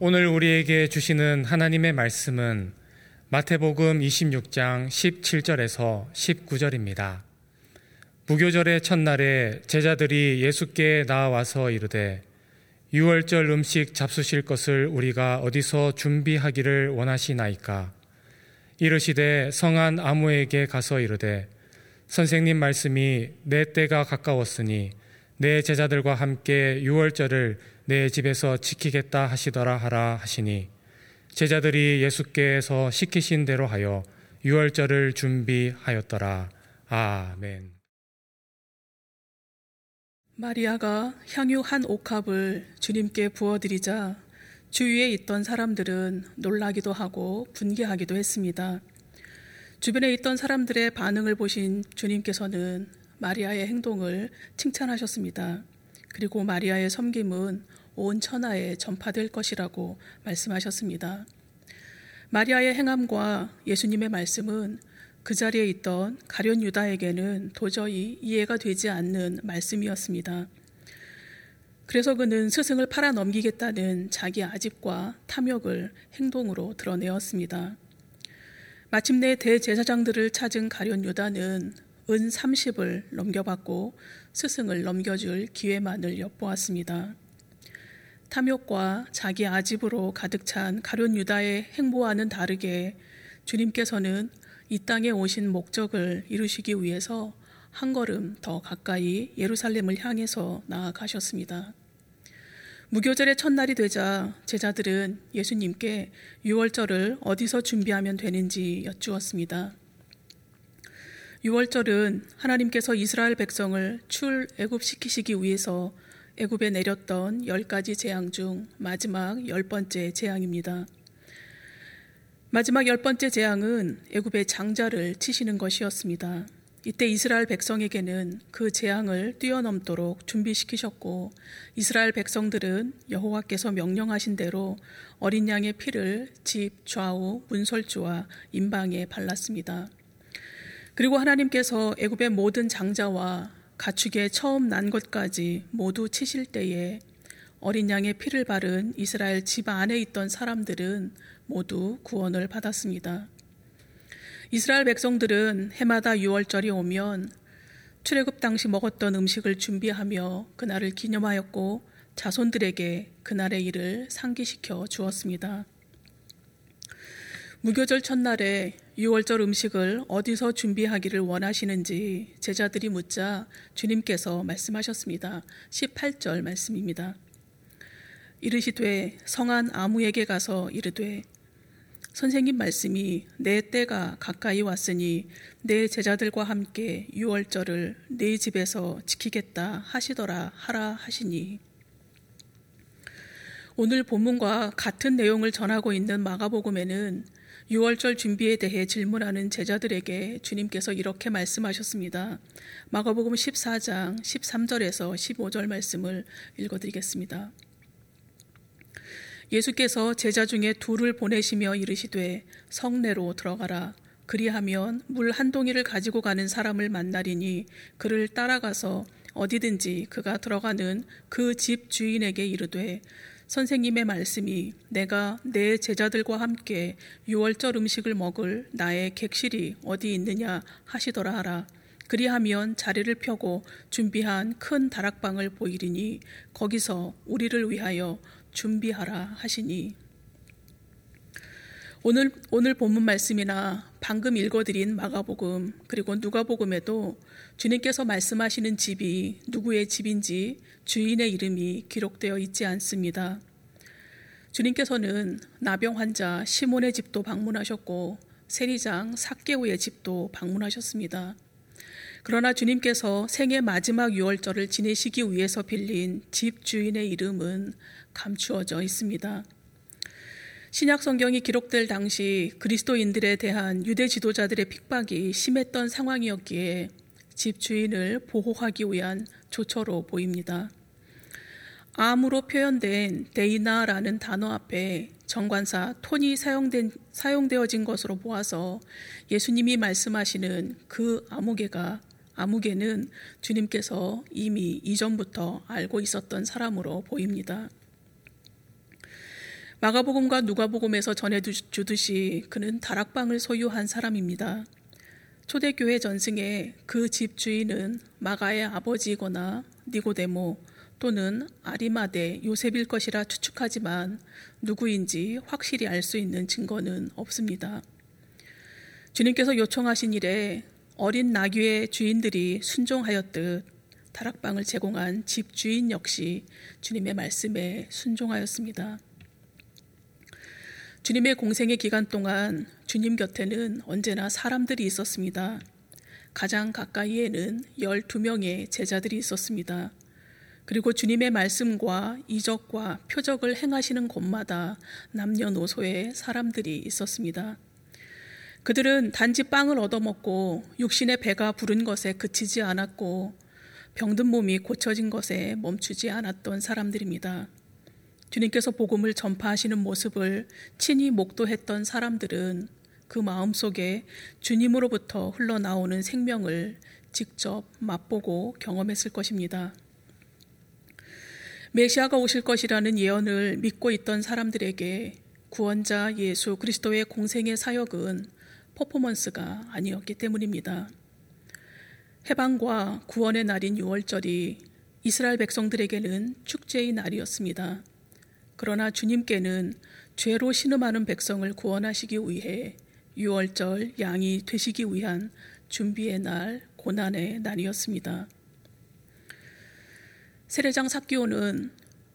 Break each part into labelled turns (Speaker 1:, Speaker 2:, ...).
Speaker 1: 오늘 우리에게 주시는 하나님의 말씀은 마태복음 26장 17절에서 19절입니다. 무교절의 첫날에 제자들이 예수께 나와서 이르되 유월절 음식 잡수실 것을 우리가 어디서 준비하기를 원하시나이까 이르시되 성한 아무에게 가서 이르되 선생님 말씀이 내 때가 가까웠으니 내 제자들과 함께 유월절을 내 집에서 지키겠다 하시더라 하라 하시니 제자들이 예수께서 시키신 대로 하여 유월절을 준비하였더라. 아멘.
Speaker 2: 마리아가 향유 한 옥합을 주님께 부어드리자 주위에 있던 사람들은 놀라기도 하고 분개하기도 했습니다. 주변에 있던 사람들의 반응을 보신 주님께서는 마리아의 행동을 칭찬하셨습니다. 그리고 마리아의 섬김은 온 천하에 전파될 것이라고 말씀하셨습니다. 마리아의 행함과 예수님의 말씀은 그 자리에 있던 가련 유다에게는 도저히 이해가 되지 않는 말씀이었습니다. 그래서 그는 스승을 팔아 넘기겠다는 자기 아집과 탐욕을 행동으로 드러내었습니다. 마침내 대제사장들을 찾은 가련 유다는 은 30을 넘겨받고 스승을 넘겨줄 기회만을 엿보았습니다. 탐욕과 자기 아집으로 가득 찬 가련 유다의 행보와는 다르게 주님께서는 이 땅에 오신 목적을 이루시기 위해서 한 걸음 더 가까이 예루살렘을 향해서 나아가셨습니다. 무교절의 첫날이 되자 제자들은 예수님께 유월절을 어디서 준비하면 되는지 여쭈었습니다. 유월절은 하나님께서 이스라엘 백성을 출애굽시키시기 위해서 애굽에 내렸던 열 가지 재앙 중 마지막 열 번째 재앙입니다. 마지막 열 번째 재앙은 애굽의 장자를 치시는 것이었습니다. 이때 이스라엘 백성에게는 그 재앙을 뛰어넘도록 준비시키셨고 이스라엘 백성들은 여호와께서 명령하신 대로 어린 양의 피를 집 좌우 문설주와 임방에 발랐습니다. 그리고 하나님께서 애굽의 모든 장자와 가축의 처음 난 것까지 모두 치실 때에 어린 양의 피를 바른 이스라엘 집 안에 있던 사람들은 모두 구원을 받았습니다. 이스라엘 백성들은 해마다 유월절이 오면 출애굽 당시 먹었던 음식을 준비하며 그날을 기념하였고 자손들에게 그날의 일을 상기시켜 주었습니다. 무교절 첫날에 유월절 음식을 어디서 준비하기를 원하시는지 제자들이 묻자 주님께서 말씀하셨습니다. 18절 말씀입니다. 이르시되 성한 아무에게 가서 이르되 선생님 말씀이 내 때가 가까이 왔으니 내 제자들과 함께 유월절을 내 집에서 지키겠다 하시더라 하라 하시니 오늘 본문과 같은 내용을 전하고 있는 마가복음에는 유월절 준비에 대해 질문하는 제자들에게 주님께서 이렇게 말씀하셨습니다. 마가복음 14장 13절에서 15절 말씀을 읽어드리겠습니다. 예수께서 제자 중에 둘을 보내시며 이르시되 성내로 들어가라. 그리하면 물 한 동이를 가지고 가는 사람을 만나리니 그를 따라가서 어디든지 그가 들어가는 그 집 주인에게 이르되 선생님의 말씀이 내가 내 제자들과 함께 유월절 음식을 먹을 나의 객실이 어디 있느냐 하시더라 하라. 그리하면 자리를 펴고 준비한 큰 다락방을 보이리니 거기서 우리를 위하여 준비하라 하시니 오늘 오늘 본문 말씀이나 방금 읽어드린 마가복음 그리고 누가복음에도 주님께서 말씀하시는 집이 누구의 집인지 주인의 이름이 기록되어 있지 않습니다. 주님께서는 나병 환자 시몬의 집도 방문하셨고 세리장 사개오의 집도 방문하셨습니다. 그러나 주님께서 생애 마지막 유월절을 지내시기 위해서 빌린 집 주인의 이름은 감추어져 있습니다. 신약 성경이 기록될 당시 그리스도인들에 대한 유대 지도자들의 핍박이 심했던 상황이었기에 집 주인을 보호하기 위한 조처로 보입니다. 암으로 표현된 데이나라는 단어 앞에 정관사 톤이 사용된, 사용되어진 것으로 보아서 예수님이 말씀하시는 그 아무개가 아무개는 주님께서 이미 이전부터 알고 있었던 사람으로 보입니다. 마가복음과 누가복음에서 전해주듯이 그는 다락방을 소유한 사람입니다. 초대교회 전승에 그 집 주인은 마가의 아버지이거나 니고데모 또는 아리마데 요셉일 것이라 추측하지만 누구인지 확실히 알 수 있는 증거는 없습니다. 주님께서 요청하신 일에 어린 나귀의 주인들이 순종하였듯 다락방을 제공한 집 주인 역시 주님의 말씀에 순종하였습니다. 주님의 공생의 기간 동안 주님 곁에는 언제나 사람들이 있었습니다. 가장 가까이에는 12명의 제자들이 있었습니다. 그리고 주님의 말씀과 이적과 표적을 행하시는 곳마다 남녀노소의 사람들이 있었습니다. 그들은 단지 빵을 얻어먹고 육신의 배가 부른 것에 그치지 않았고 병든 몸이 고쳐진 것에 멈추지 않았던 사람들입니다. 주님께서 복음을 전파하시는 모습을 친히 목도했던 사람들은 그 마음 속에 주님으로부터 흘러나오는 생명을 직접 맛보고 경험했을 것입니다. 메시아가 오실 것이라는 예언을 믿고 있던 사람들에게 구원자 예수 그리스도의 공생의 사역은 퍼포먼스가 아니었기 때문입니다. 해방과 구원의 날인 6월절이 이스라엘 백성들에게는 축제의 날이었습니다. 그러나 주님께는 죄로 신음하는 백성을 구원하시기 위해 6월절 양이 되시기 위한 준비의 날, 고난의 날이었습니다. 세례장 사기오는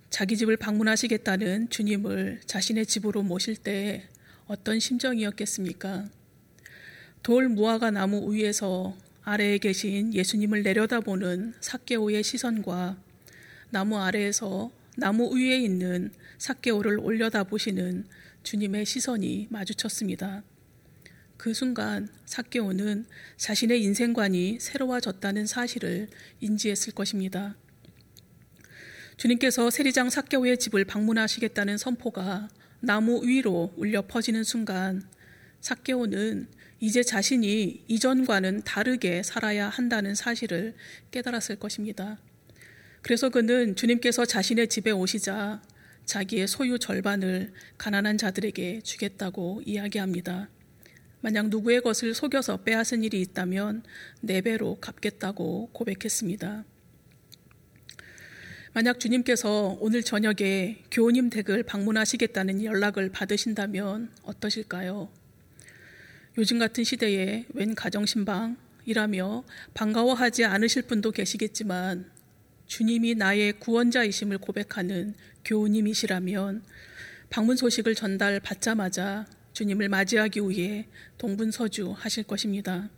Speaker 2: 자기 집을 방문하시겠다는 주님을 자신의 집으로 모실 때 어떤 심정이었겠습니까? 돌 무화과 나무 위에서 아래에 계신 예수님을 내려다보는 사개오의 시선과 나무 아래에서 나무 위에 있는 사개오를 올려다보시는 주님의 시선이 마주쳤습니다. 그 순간 사개오는 자신의 인생관이 새로워졌다는 사실을 인지했을 것입니다. 주님께서 세리장 사개오의 집을 방문하시겠다는 선포가 나무 위로 울려 퍼지는 순간 사개오는 이제 자신이 이전과는 다르게 살아야 한다는 사실을 깨달았을 것입니다. 그래서 그는 주님께서 자신의 집에 오시자 자기의 소유 절반을 가난한 자들에게 주겠다고 이야기합니다. 만약 누구의 것을 속여서 빼앗은 일이 있다면 네 배로 갚겠다고 고백했습니다. 만약 주님께서 오늘 저녁에 교우님 댁을 방문하시겠다는 연락을 받으신다면 어떠실까요? 요즘 같은 시대에 웬 가정신방이라며 반가워하지 않으실 분도 계시겠지만 주님이 나의 구원자이심을 고백하는 교우님이시라면 방문 소식을 전달 받자마자 주님을 맞이하기 위해 동분서주 하실 것입니다.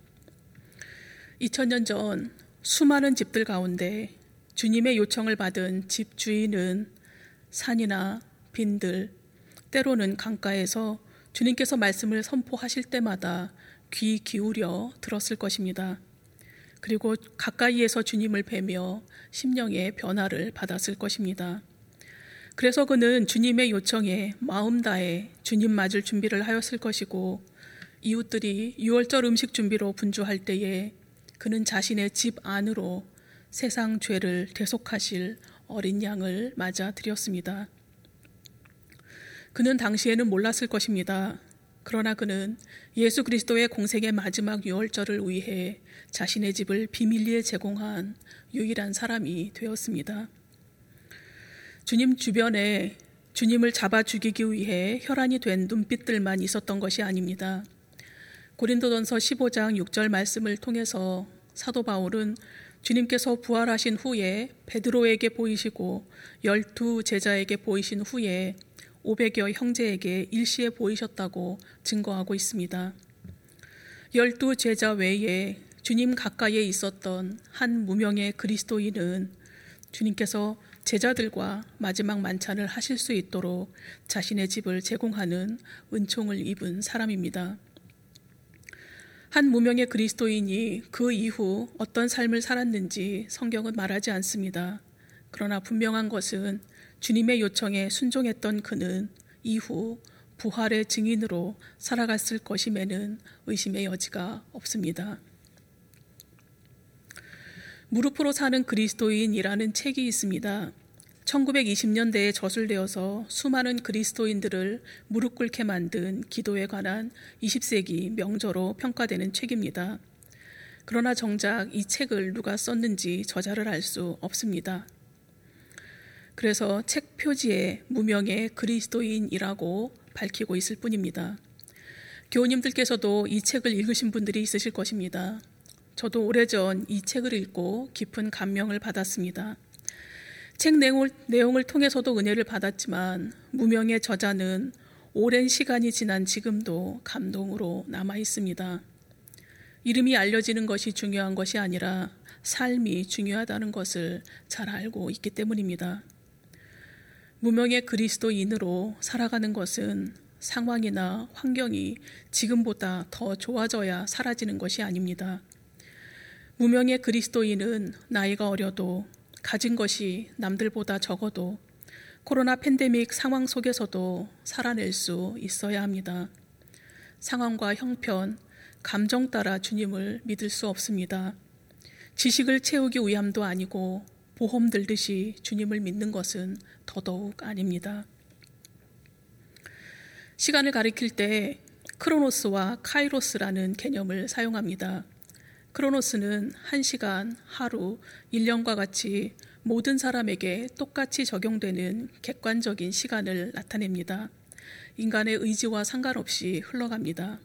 Speaker 2: 2000년 전 수많은 집들 가운데 주님의 요청을 받은 집 주인은 산이나 빈들, 때로는 강가에서 주님께서 말씀을 선포하실 때마다 귀 기울여 들었을 것입니다. 그리고 가까이에서 주님을 뵈며 심령의 변화를 받았을 것입니다. 그래서 그는 주님의 요청에 마음 다해 주님 맞을 준비를 하였을 것이고 이웃들이 6월절 음식 준비로 분주할 때에 그는 자신의 집 안으로 세상 죄를 대속하실 어린 양을 맞아 드렸습니다. 그는 당시에는 몰랐을 것입니다. 그러나 그는 예수 그리스도의 공생의 마지막 6월절을 위해 자신의 집을 비밀리에 제공한 유일한 사람이 되었습니다. 주님 주변에 주님을 잡아 죽이기 위해 혈안이 된 눈빛들만 있었던 것이 아닙니다. 고린도전서 15장 6절 말씀을 통해서 사도 바울은 주님께서 부활하신 후에 베드로에게 보이시고 열두 제자에게 보이신 후에 500여 형제에게 일시에 보이셨다고 증거하고 있습니다. 열두 제자 외에 주님 가까이에 있었던 한 무명의 그리스도인은 주님께서 제자들과 마지막 만찬을 하실 수 있도록 자신의 집을 제공하는 은총을 입은 사람입니다. 한 무명의 그리스도인이 그 이후 어떤 삶을 살았는지 성경은 말하지 않습니다. 그러나 분명한 것은 주님의 요청에 순종했던 그는 이후 부활의 증인으로 살아갔을 것임에는 의심의 여지가 없습니다. 무릎으로 사는 그리스도인이라는 책이 있습니다. 1920년대에 저술되어서 수많은 그리스도인들을 무릎 꿇게 만든 기도에 관한 20세기 명저로 평가되는 책입니다. 그러나 정작 이 책을 누가 썼는지 저자를 알 수 없습니다. 그래서 책 표지에 무명의 그리스도인이라고 밝히고 있을 뿐입니다. 교우님들께서도 이 책을 읽으신 분들이 있으실 것입니다. 저도 오래전 이 책을 읽고 깊은 감명을 받았습니다. 책 내용을, 내용을 통해서도 은혜를 받았지만 무명의 저자는 오랜 시간이 지난 지금도 감동으로 남아 있습니다. 이름이 알려지는 것이 중요한 것이 아니라 삶이 중요하다는 것을 잘 알고 있기 때문입니다. 무명의 그리스도인으로 살아가는 것은 상황이나 환경이 지금보다 더 좋아져야 사라지는 것이 아닙니다. 무명의 그리스도인은 나이가 어려도 가진 것이 남들보다 적어도 코로나 팬데믹 상황 속에서도 살아낼 수 있어야 합니다. 상황과 형편, 감정 따라 주님을 믿을 수 없습니다. 지식을 채우기 위함도 아니고 보험 들듯이 주님을 믿는 것은 더더욱 아닙니다. 시간을 가리킬 때 크로노스와 카이로스라는 개념을 사용합니다. 크로노스는 한시간 하루, 1년과 같이 모든 사람에게 똑같이 적용되는 객관적인 시간을 나타냅니다. 인간의 의지와 상관없이 흘러갑니다.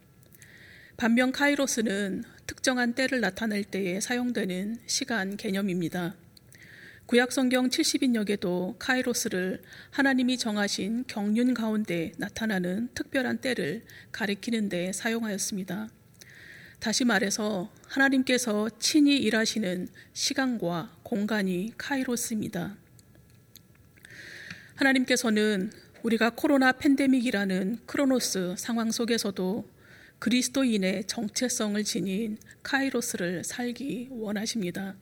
Speaker 2: 반면 카이로스는 특정한 때를 나타낼 때에 사용되는 시간 개념입니다. 구약 성경 70인역에도 카이로스를 하나님이 정하신 경륜 가운데 나타나는 특별한 때를 가리키는 데 사용하였습니다. 다시 말해서 하나님께서 친히 일하시는 시간과 공간이 카이로스입니다. 하나님께서는 우리가 코로나 팬데믹이라는 크로노스 상황 속에서도 그리스도인의 정체성을 지닌 카이로스를 살기 원하십니다.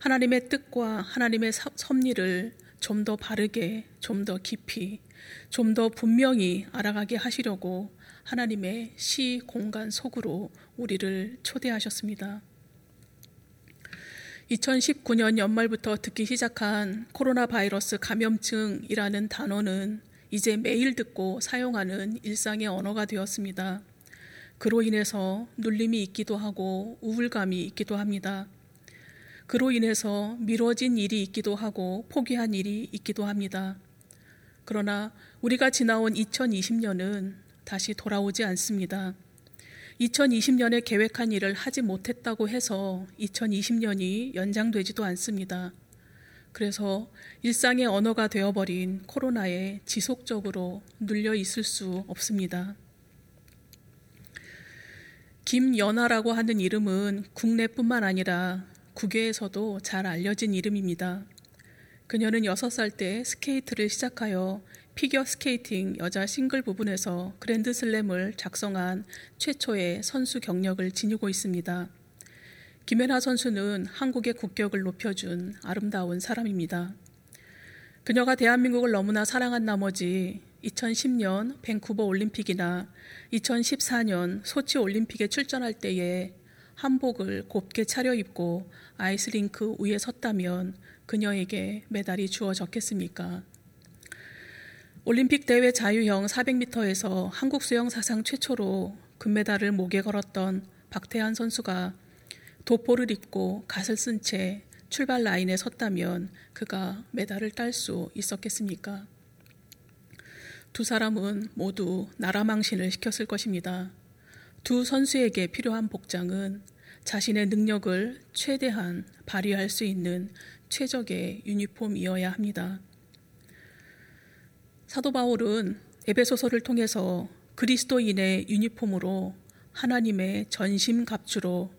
Speaker 2: 하나님의 뜻과 하나님의 섭리를 좀 더 바르게, 좀 더 깊이, 좀 더 분명히 알아가게 하시려고 하나님의 시 공간 속으로 우리를 초대하셨습니다. 2019년 연말부터 듣기 시작한 코로나 바이러스 감염증이라는 단어는 이제 매일 듣고 사용하는 일상의 언어가 되었습니다. 그로 인해서 눌림이 있기도 하고 우울감이 있기도 합니다. 그로 인해서 미뤄진 일이 있기도 하고 포기한 일이 있기도 합니다. 그러나 우리가 지나온 2020년은 다시 돌아오지 않습니다. 2020년에 계획한 일을 하지 못했다고 해서 2020년이 연장되지도 않습니다. 그래서 일상의 언어가 되어버린 코로나에 지속적으로 눌려 있을 수 없습니다. 김연아라고 하는 이름은 국내뿐만 아니라 국외에서도 잘 알려진 이름입니다. 그녀는 6살 때 스케이트를 시작하여 피겨 스케이팅 여자 싱글 부분에서 그랜드 슬램을 작성한 최초의 선수 경력을 지니고 있습니다. 김연아 선수는 한국의 국격을 높여준 아름다운 사람입니다. 그녀가 대한민국을 너무나 사랑한 나머지 2010년 밴쿠버 올림픽이나 2014년 소치 올림픽에 출전할 때에 한복을 곱게 차려입고 아이스링크 위에 섰다면 그녀에게 메달이 주어졌겠습니까? 올림픽 대회 자유형 400m에서 한국 수영 사상 최초로 금메달을 목에 걸었던 박태환 선수가 도포를 입고 갓을 쓴 채 출발 라인에 섰다면 그가 메달을 딸 수 있었겠습니까? 두 사람은 모두 나라 망신을 시켰을 것입니다. 두 선수에게 필요한 복장은 자신의 능력을 최대한 발휘할 수 있는 최적의 유니폼이어야 합니다. 사도 바울은 에베소서를 통해서 그리스도인의 유니폼으로 하나님의 전심 갑주로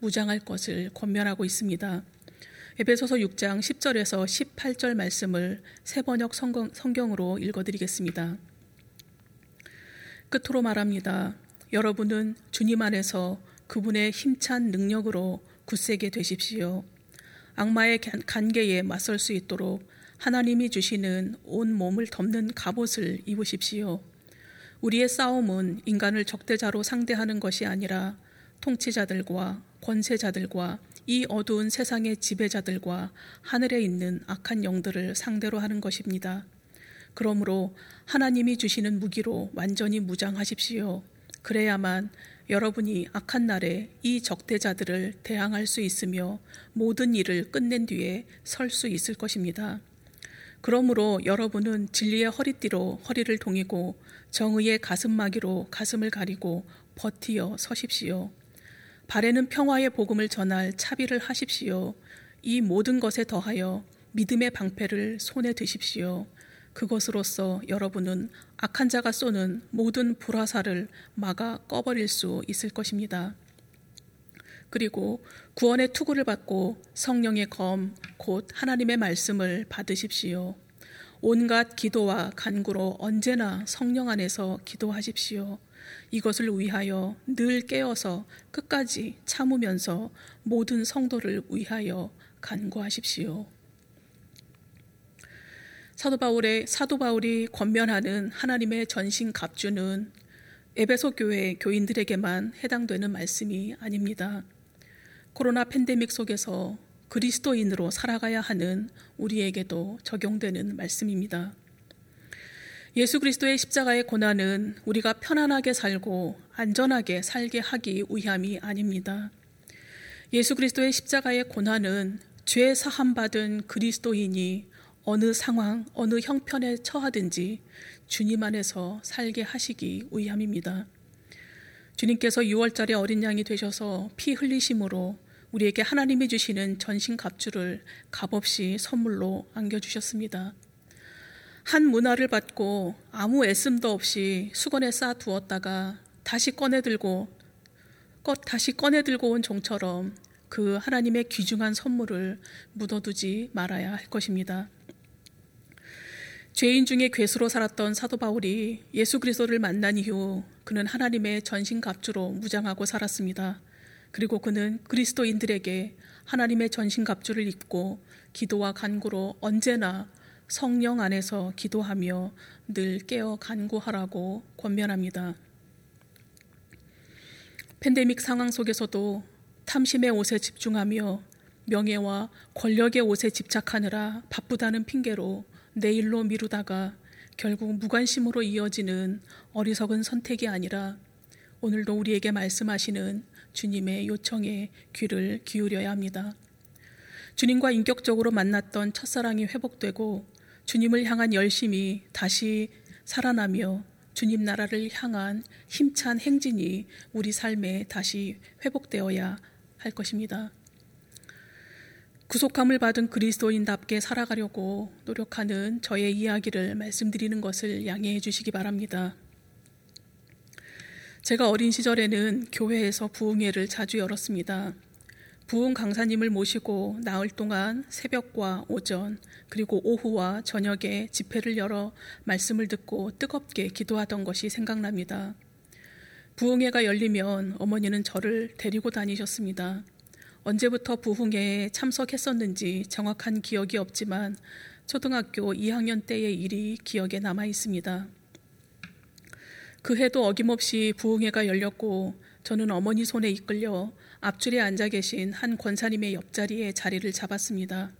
Speaker 2: 무장할 것을 권면하고 있습니다. 에베소서 6장 10절에서 18절 말씀을 세 번역 성경, 으로 읽어드리겠습니다. 끝으로 말합니다. 여러분은 주님 안에서 그분의 힘찬 능력으로 굳세게 되십시오. 악마의 간계에 맞설 수 있도록 하나님이 주시는 온 몸을 덮는 갑옷을 입으십시오. 우리의 싸움은 인간을 적대자로 상대하는 것이 아니라 통치자들과 권세자들과 이 어두운 세상의 지배자들과 하늘에 있는 악한 영들을 상대로 하는 것입니다. 그러므로 하나님이 주시는 무기로 완전히 무장하십시오. 그래야만 여러분이 악한 날에 이 적대자들을 대항할 수 있으며 모든 일을 끝낸 뒤에 설 수 있을 것입니다. 그러므로 여러분은 진리의 허리띠로 허리를 동이고 정의의 가슴마기로 가슴을 가리고 버티어 서십시오. 발에는 평화의 복음을 전할 차비를 하십시오. 이 모든 것에 더하여 믿음의 방패를 손에 드십시오. 그것으로써 여러분은 악한 자가 쏘는 모든 불화살을 막아 꺼버릴 수 있을 것입니다. 그리고 구원의 투구를 받고 성령의 검, 곧 하나님의 말씀을 받으십시오. 온갖 기도와 간구로 언제나 성령 안에서 기도하십시오. 이것을 위하여 늘 깨어서 끝까지 참으면서 모든 성도를 위하여 간구하십시오. 사도 바울의 사도 바울이 권면하는 하나님의 전신 갑주는 에베소 교회 교인들에게만 해당되는 말씀이 아닙니다. 코로나 팬데믹 속에서 그리스도인으로 살아가야 하는 우리에게도 적용되는 말씀입니다. 예수 그리스도의 십자가의 고난은 우리가 편안하게 살고 안전하게 살게 하기 위함이 아닙니다. 예수 그리스도의 십자가의 고난은 죄 사함 받은 그리스도인이 어느 상황, 어느 형편에 처하든지 주님 안에서 살게 하시기 위함입니다. 주님께서 6월달에 어린 양이 되셔서 피 흘리심으로 우리에게 하나님이 주시는 전신 갑주를 값없이 선물로 안겨주셨습니다. 한 문화를 받고 아무 애씀도 없이 수건에 쌓아 두었다가 다시 꺼내 들고 다시 꺼내 들고 온 종처럼 그 하나님의 귀중한 선물을 묻어두지 말아야 할 것입니다. 죄인 중에 괴수로 살았던 사도 바울이 예수 그리스도를 만난 이후 그는 하나님의 전신 갑주로 무장하고 살았습니다. 그리고 그는 그리스도인들에게 하나님의 전신갑주를 입고 기도와 간구로 언제나 성령 안에서 기도하며 늘 깨어 간구하라고 권면합니다. 팬데믹 상황 속에서도 탐심의 옷에 집중하며 명예와 권력의 옷에 집착하느라 바쁘다는 핑계로 내일로 미루다가 결국 무관심으로 이어지는 어리석은 선택이 아니라 오늘도 우리에게 말씀하시는 주님의 요청에 귀를 기울여야 합니다. 주님과 인격적으로 만났던 첫사랑이 회복되고 주님을 향한 열심이 다시 살아나며 주님 나라를 향한 힘찬 행진이 우리 삶에 다시 회복되어야 할 것입니다. 구속함을 받은 그리스도인답게 살아가려고 노력하는 저의 이야기를 말씀드리는 것을 양해해 주시기 바랍니다. 제가 어린 시절에는 교회에서 부흥회를 자주 열었습니다. 부흥 강사님을 모시고 나흘 동안 새벽과 오전 그리고 오후와 저녁에 집회를 열어 말씀을 듣고 뜨겁게 기도하던 것이 생각납니다. 부흥회가 열리면 어머니는 저를 데리고 다니셨습니다. 언제부터 부흥회에 참석했었는지 정확한 기억이 없지만 초등학교 2학년 때의 일이 기억에 남아 있습니다. 그 해도 어김없이 부흥회가 열렸고 저는 어머니 손에 이끌려 앞줄에 앉아 계신 한 권사님의 옆자리에 자리를 잡았습니다.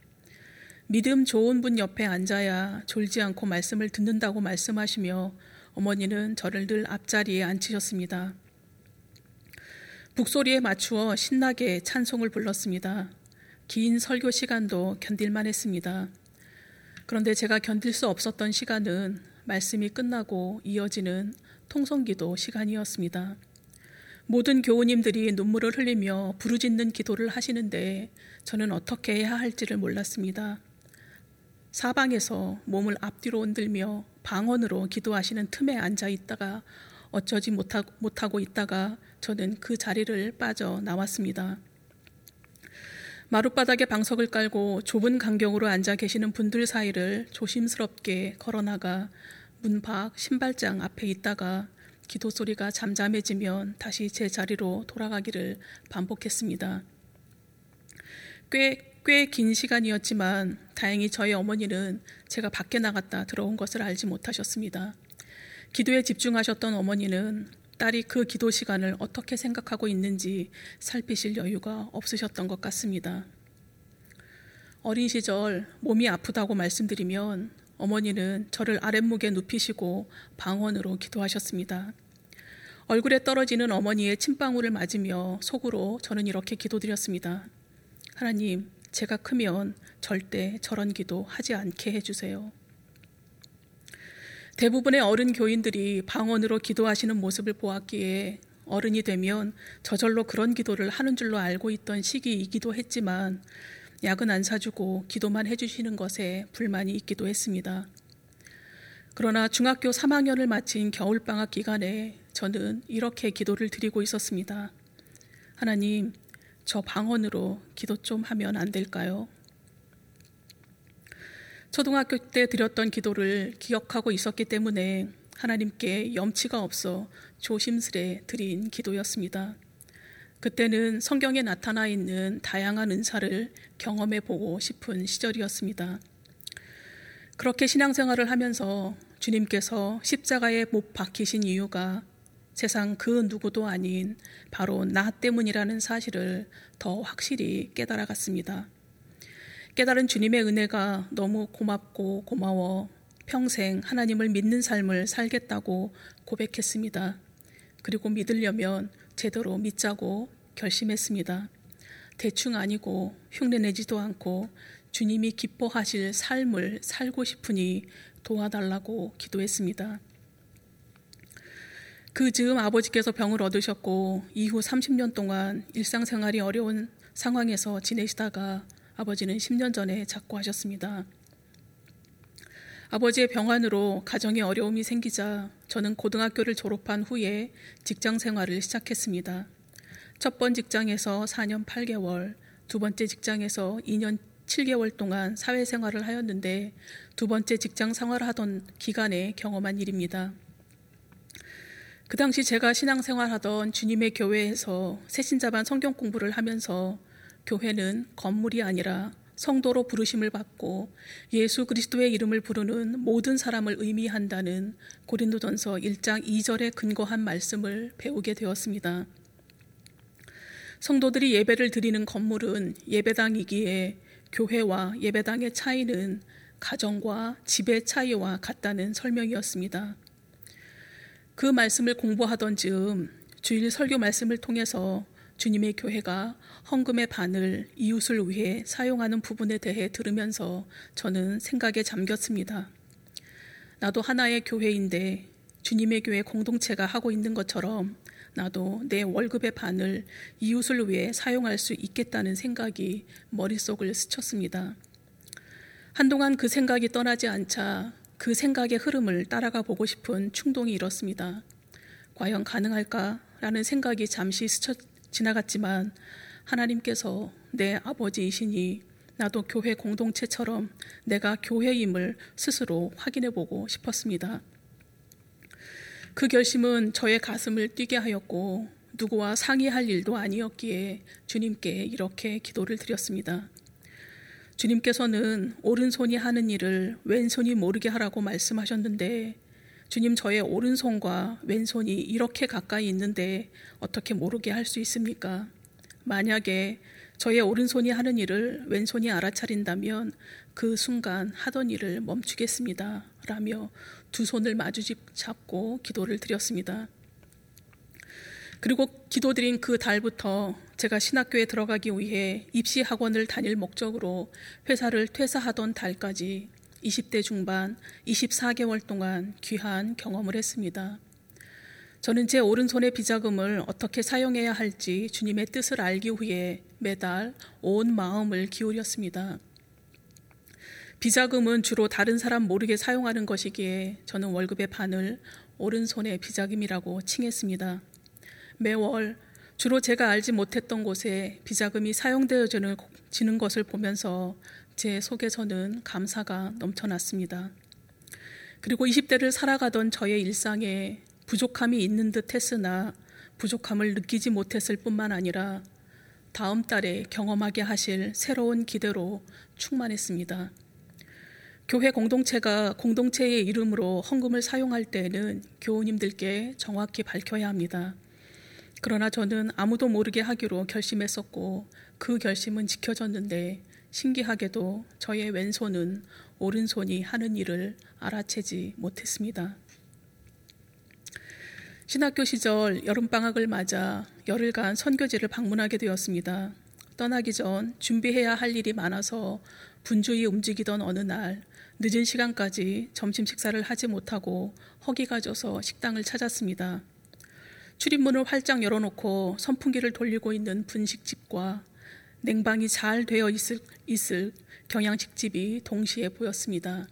Speaker 2: 믿음 좋은 분 옆에 앉아야 졸지 않고 말씀을 듣는다고 말씀하시며 어머니는 저를 늘 앞자리에 앉히셨습니다. 북소리에 맞추어 신나게 찬송을 불렀습니다. 긴 설교 시간도 견딜만 했습니다. 그런데 제가 견딜 수 없었던 시간은 말씀이 끝나고 이어지는 통성기도 시간이었습니다. 모든 교우님들이 눈물을 흘리며 부르짖는 기도를 하시는데 저는 어떻게 해야 할지를 몰랐습니다. 사방에서 몸을 앞뒤로 흔들며 방언으로 기도하시는 틈에 앉아 있다가 어쩌지 못하고 있다가 저는 그 자리를 빠져 나왔습니다. 마룻바닥에 방석을 깔고 좁은 간격으로 앉아 계시는 분들 사이를 조심스럽게 걸어나가 문 밖 신발장 앞에 있다가 기도 소리가 잠잠해지면 다시 제 자리로 돌아가기를 반복했습니다. 꽤, 꽤 긴 시간이었지만 다행히 저희 어머니는 제가 밖에 나갔다 들어온 것을 알지 못하셨습니다. 기도에 집중하셨던 어머니는 딸이 그 기도 시간을 어떻게 생각하고 있는지 살피실 여유가 없으셨던 것 같습니다. 어린 시절 몸이 아프다고 말씀드리면 어머니는 저를 아랫목에 눕히시고 방언으로 기도하셨습니다. 얼굴에 떨어지는 어머니의 침방울을 맞으며 속으로 저는 이렇게 기도드렸습니다. 하나님, 제가 크면 절대 저런 기도 하지 않게 해주세요. 대부분의 어른 교인들이 방언으로 기도하시는 모습을 보았기에 어른이 되면 저절로 그런 기도를 하는 줄로 알고 있던 시기이기도 했지만 약은 안 사주고 기도만 해주시는 것에 불만이 있기도 했습니다. 그러나 중학교 3학년을 마친 겨울방학 기간에 저는 이렇게 기도를 드리고 있었습니다. 하나님, 저 방언으로 기도 좀 하면 안 될까요? 초등학교 때 드렸던 기도를 기억하고 있었기 때문에 하나님께 염치가 없어 조심스레 드린 기도였습니다. 그때는 성경에 나타나 있는 다양한 은사를 경험해 보고 싶은 시절이었습니다. 그렇게 신앙생활을 하면서 주님께서 십자가에 못 박히신 이유가 세상 그 누구도 아닌 바로 나 때문이라는 사실을 더 확실히 깨달아갔습니다. 깨달은 주님의 은혜가 너무 고맙고 고마워 평생 하나님을 믿는 삶을 살겠다고 고백했습니다. 그리고 믿으려면 제대로 믿자고 결심했습니다. 대충 아니고 흉내 내지도 않고 주님이 기뻐하실 삶을 살고 싶으니 도와달라고 기도했습니다. 그 즈음 아버지께서 병을 얻으셨고 이후 30년 동안 일상생활이 어려운 상황에서 지내시다가 아버지는 10년 전에 작고하셨습니다. 아버지의 병환으로 가정에 어려움이 생기자 저는 고등학교를 졸업한 후에 직장 생활을 시작했습니다. 첫 번 직장에서 4년 8개월, 두 번째 직장에서 2년 7개월 동안 사회생활을 하였는데 두 번째 직장 생활을 하던 기간에 경험한 일입니다. 그 당시 제가 신앙생활하던 주님의 교회에서 새신자반 성경 공부를 하면서 교회는 건물이 아니라 성도로 부르심을 받고 예수 그리스도의 이름을 부르는 모든 사람을 의미한다는 고린도전서 1장 2절에 근거한 말씀을 배우게 되었습니다. 성도들이 예배를 드리는 건물은 예배당이기에 교회와 예배당의 차이는 가정과 집의 차이와 같다는 설명이었습니다. 그 말씀을 공부하던 즈음 주일 설교 말씀을 통해서 주님의 교회가 헌금의 반을 이웃을 위해 사용하는 부분에 대해 들으면서 저는 생각에 잠겼습니다. 나도 하나의 교회인데 주님의 교회 공동체가 하고 있는 것처럼 나도 내 월급의 반을 이웃을 위해 사용할 수 있겠다는 생각이 머릿속을 스쳤습니다. 한동안 그 생각이 떠나지 않자 그 생각의 흐름을 따라가 보고 싶은 충동이 일었습니다. 과연 가능할까라는 생각이 잠시 스쳐 지나갔지만 하나님께서 내 아버지이시니 나도 교회 공동체처럼 내가 교회임을 스스로 확인해 보고 싶었습니다. 그 결심은 저의 가슴을 뛰게 하였고 누구와 상의할 일도 아니었기에 주님께 이렇게 기도를 드렸습니다. 주님께서는 오른손이 하는 일을 왼손이 모르게 하라고 말씀하셨는데 주님 저의 오른손과 왼손이 이렇게 가까이 있는데 어떻게 모르게 할 수 있습니까? 만약에 저의 오른손이 하는 일을 왼손이 알아차린다면 그 순간 하던 일을 멈추겠습니다. 라며 두 손을 마주 잡고 기도를 드렸습니다. 그리고 기도드린 그 달부터 제가 신학교에 들어가기 위해 입시 학원을 다닐 목적으로 회사를 퇴사하던 달까지 20대 중반 24개월 동안 귀한 경험을 했습니다. 저는 제 오른손의 비자금을 어떻게 사용해야 할지 주님의 뜻을 알기 위해 매달 온 마음을 기울였습니다. 비자금은 주로 다른 사람 모르게 사용하는 것이기에 저는 월급의 반을 오른손의 비자금이라고 칭했습니다. 매월 주로 제가 알지 못했던 곳에 비자금이 사용되어지는 것을 보면서 제 속에서는 감사가 넘쳐났습니다. 그리고 20대를 살아가던 저의 일상에 부족함이 있는 듯 했으나 부족함을 느끼지 못했을 뿐만 아니라 다음 달에 경험하게 하실 새로운 기대로 충만했습니다. 교회 공동체가 공동체의 이름으로 헌금을 사용할 때에는 교우님들께 정확히 밝혀야 합니다. 그러나 저는 아무도 모르게 하기로 결심했었고 그 결심은 지켜졌는데 신기하게도 저의 왼손은 오른손이 하는 일을 알아채지 못했습니다. 신학교 시절 여름방학을 맞아 열흘간 선교지를 방문하게 되었습니다. 떠나기 전 준비해야 할 일이 많아서 분주히 움직이던 어느 날 늦은 시간까지 점심 식사를 하지 못하고 허기가 져서 식당을 찾았습니다. 출입문을 활짝 열어놓고 선풍기를 돌리고 있는 분식집과 냉방이 잘 되어 있을, 있을 경양식집이 동시에 보였습니다.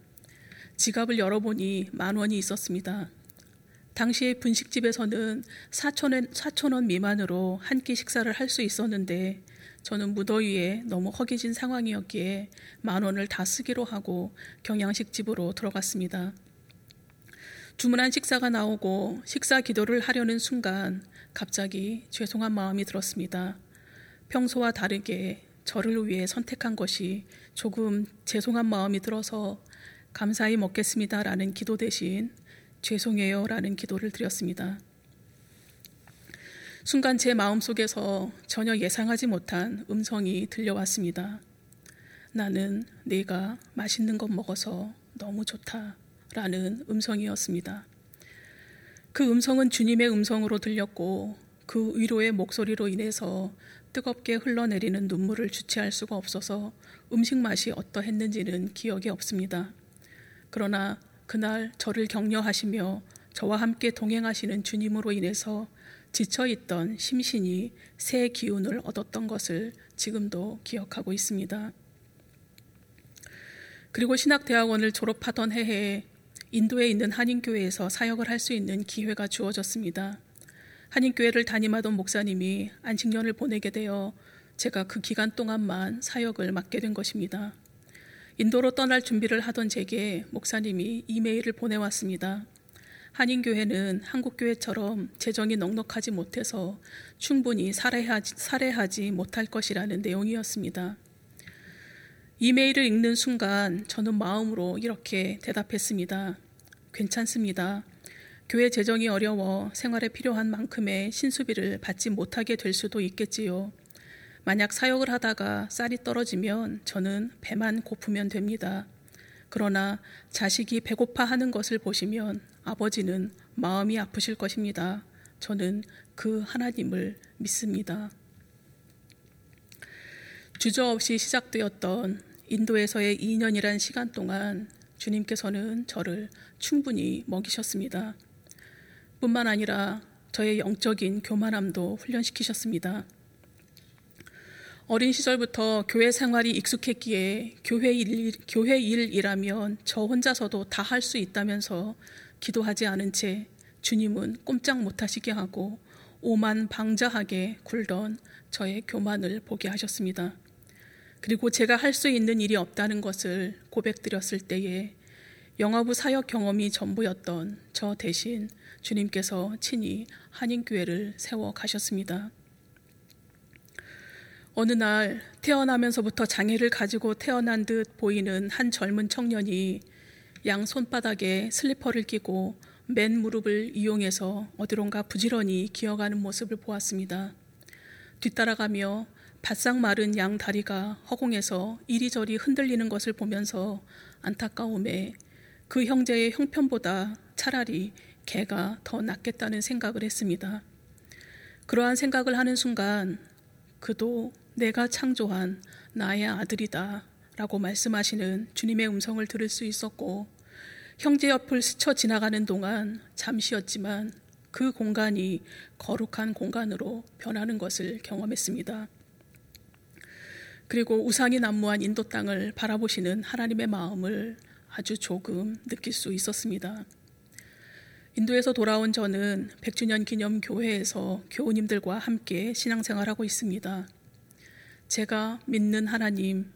Speaker 2: 지갑을 열어보니 만 원이 있었습니다. 당시에 분식집에서는 4천원, 4천원 미만으로 한 끼 식사를 할 수 있었는데 저는 무더위에 너무 허기진 상황이었기에 만 원을 다 쓰기로 하고 경양식집으로 들어갔습니다. 주문한 식사가 나오고 식사 기도를 하려는 순간 갑자기 죄송한 마음이 들었습니다. 평소와 다르게 저를 위해 선택한 것이 조금 죄송한 마음이 들어서 감사히 먹겠습니다라는 기도 대신 죄송해요 라는 기도를 드렸습니다. 순간 제 마음속에서 전혀 예상하지 못한 음성이 들려왔습니다. 나는 네가 맛있는 것 먹어서 너무 좋다. 라는 음성이었습니다. 그 음성은 주님의 음성으로 들렸고 그 위로의 목소리로 인해서 뜨겁게 흘러내리는 눈물을 주체할 수가 없어서 음식 맛이 어떠했는지는 기억이 없습니다. 그러나 그날 저를 격려하시며 저와 함께 동행하시는 주님으로 인해서 지쳐있던 심신이 새 기운을 얻었던 것을 지금도 기억하고 있습니다. 그리고 신학대학원을 졸업하던 해에 인도에 있는 한인교회에서 사역을 할 수 있는 기회가 주어졌습니다. 한인교회를 담임하던 목사님이 안식년을 보내게 되어 제가 그 기간 동안만 사역을 맡게 된 것입니다. 인도로 떠날 준비를 하던 제게 목사님이 이메일을 보내왔습니다. 한인교회는 한국교회처럼 재정이 넉넉하지 못해서 충분히 살해하지, 살해하지 못할 것이라는 내용이었습니다. 이메일을 읽는 순간 저는 마음으로 이렇게 대답했습니다. 괜찮습니다. 교회 재정이 어려워 생활에 필요한 만큼의 신수비를 받지 못하게 될 수도 있겠지요. 만약 사역을 하다가 쌀이 떨어지면 저는 배만 고프면 됩니다. 그러나 자식이 배고파 하는 것을 보시면 아버지는 마음이 아프실 것입니다. 저는 그 하나님을 믿습니다. 주저없이 시작되었던 인도에서의 2년이란 시간 동안 주님께서는 저를 충분히 먹이셨습니다. 뿐만 아니라 저의 영적인 교만함도 훈련시키셨습니다. 어린 시절부터 교회 생활이 익숙했기에 교회 일, 교회 일이라면 저 혼자서도 다 할 수 있다면서 기도하지 않은 채 주님은 꼼짝 못하시게 하고 오만 방자하게 굴던 저의 교만을 보게 하셨습니다. 그리고 제가 할 수 있는 일이 없다는 것을 고백드렸을 때에 영화부 사역 경험이 전부였던 저 대신 주님께서 친히 한인교회를 세워 가셨습니다. 어느 날 태어나면서부터 장애를 가지고 태어난 듯 보이는 한 젊은 청년이 양 손바닥에 슬리퍼를 끼고 맨 무릎을 이용해서 어디론가 부지런히 기어가는 모습을 보았습니다. 뒤따라가며 바싹 마른 양 다리가 허공에서 이리저리 흔들리는 것을 보면서 안타까움에 그 형제의 형편보다 차라리 개가 더 낫겠다는 생각을 했습니다. 그러한 생각을 하는 순간 그도 내가 창조한 나의 아들이다 라고 말씀하시는 주님의 음성을 들을 수 있었고 형제 옆을 스쳐 지나가는 동안 잠시였지만 그 공간이 거룩한 공간으로 변하는 것을 경험했습니다. 그리고 우상이 난무한 인도 땅을 바라보시는 하나님의 마음을 아주 조금 느낄 수 있었습니다. 인도에서 돌아온 저는 100주년 기념 교회에서 교우님들과 함께 신앙생활하고 있습니다. 제가 믿는 하나님,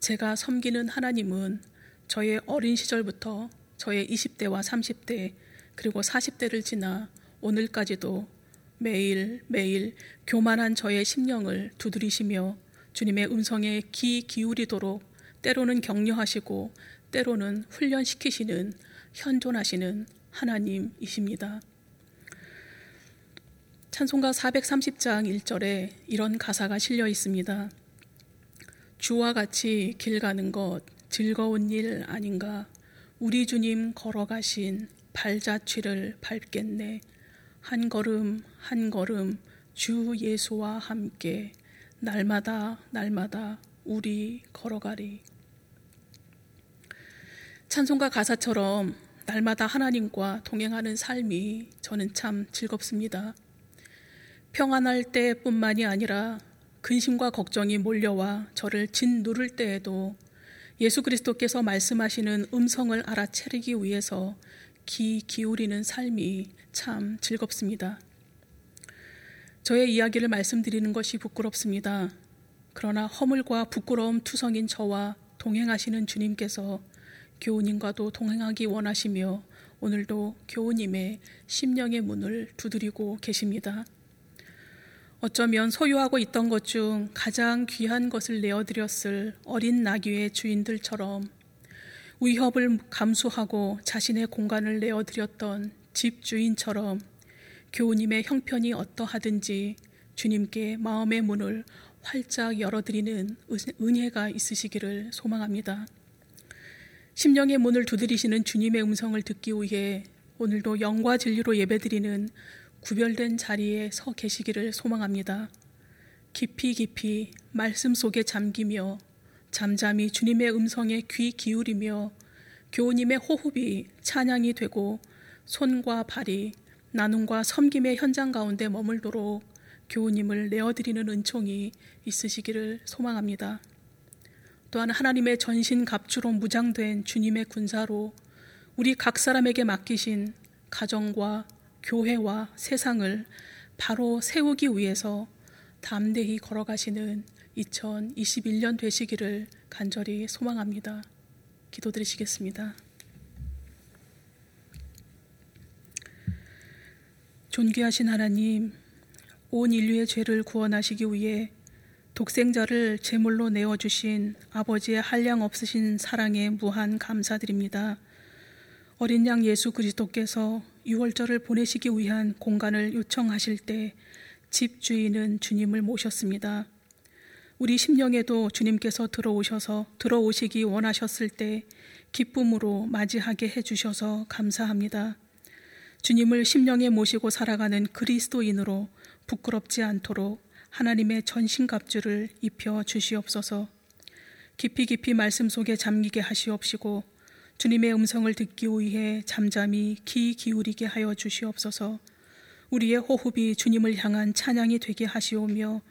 Speaker 2: 제가 섬기는 하나님은 저의 어린 시절부터 저의 20대와 30대 그리고 40대를 지나 오늘까지도 매일 매일 교만한 저의 심령을 두드리시며 주님의 음성에 귀 기울이도록 때로는 격려하시고 때로는 훈련시키시는 현존하시는 하나님이십니다. 찬송가 430장 1절에 이런 가사가 실려 있습니다. 주와 같이 길 가는 것 즐거운 일 아닌가 우리 주님 걸어가신 발자취를 밟겠네 한 걸음 한 걸음 주 예수와 함께 날마다 날마다 우리 걸어가리 찬송가 가사처럼 날마다 하나님과 동행하는 삶이 저는 참 즐겁습니다. 평안할 때뿐만이 아니라 근심과 걱정이 몰려와 저를 짓누를 때에도 예수 그리스도께서 말씀하시는 음성을 알아채리기 위해서 귀 기울이는 삶이 참 즐겁습니다. 저의 이야기를 말씀드리는 것이 부끄럽습니다. 그러나 허물과 부끄러움 투성인 저와 동행하시는 주님께서 교우님과도 동행하기 원하시며 오늘도 교우님의 심령의 문을 두드리고 계십니다. 어쩌면 소유하고 있던 것 중 가장 귀한 것을 내어드렸을 어린 나귀의 주인들처럼 위협을 감수하고 자신의 공간을 내어드렸던 집 주인처럼 교우님의 형편이 어떠하든지 주님께 마음의 문을 활짝 열어드리는 은혜가 있으시기를 소망합니다. 심령의 문을 두드리시는 주님의 음성을 듣기 위해 오늘도 영과 진리로 예배드리는 구별된 자리에 서 계시기를 소망합니다. 깊이 깊이 말씀 속에 잠기며 잠잠히 주님의 음성에 귀 기울이며 교우님의 호흡이 찬양이 되고 손과 발이 나눔과 섬김의 현장 가운데 머물도록 교우님을 내어드리는 은총이 있으시기를 소망합니다. 또한 하나님의 전신 갑주로 무장된 주님의 군사로 우리 각 사람에게 맡기신 가정과 교회와 세상을 바로 세우기 위해서 담대히 걸어가시는 2021년 되시기를 간절히 소망합니다. 기도드리시겠습니다. 존귀하신 하나님, 온 인류의 죄를 구원하시기 위해 독생자를 제물로 내어주신 아버지의 한량 없으신 사랑에 무한 감사드립니다. 어린 양 예수 그리스도께서 6월절을 보내시기 위한 공간을 요청하실 때 집 주인은 주님을 모셨습니다. 우리 심령에도 주님께서 들어오셔서 들어오시기 원하셨을 때 기쁨으로 맞이하게 해주셔서 감사합니다. 주님을 심령에 모시고 살아가는 그리스도인으로 부끄럽지 않도록 하나님의 전신갑주를 입혀 주시옵소서. 깊이 깊이 말씀 속에 잠기게 하시옵시고 주님의 음성을 듣기 위해 잠잠히 귀 기울이게 하여 주시옵소서. 우리의 호흡이 주님을 향한 찬양이 되게 하시오며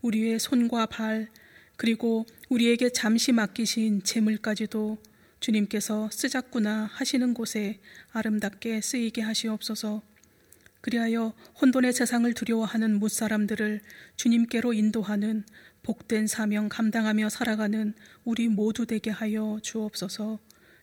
Speaker 2: 우리의 손과 발 그리고 우리에게 잠시 맡기신 재물까지도 주님께서 쓰자꾸나 하시는 곳에 아름답게 쓰이게 하시옵소서. 그리하여 혼돈의 세상을 두려워하는 무사람들을 주님께로 인도하는 복된 사명 감당하며 살아가는 우리 모두 되게 하여 주옵소서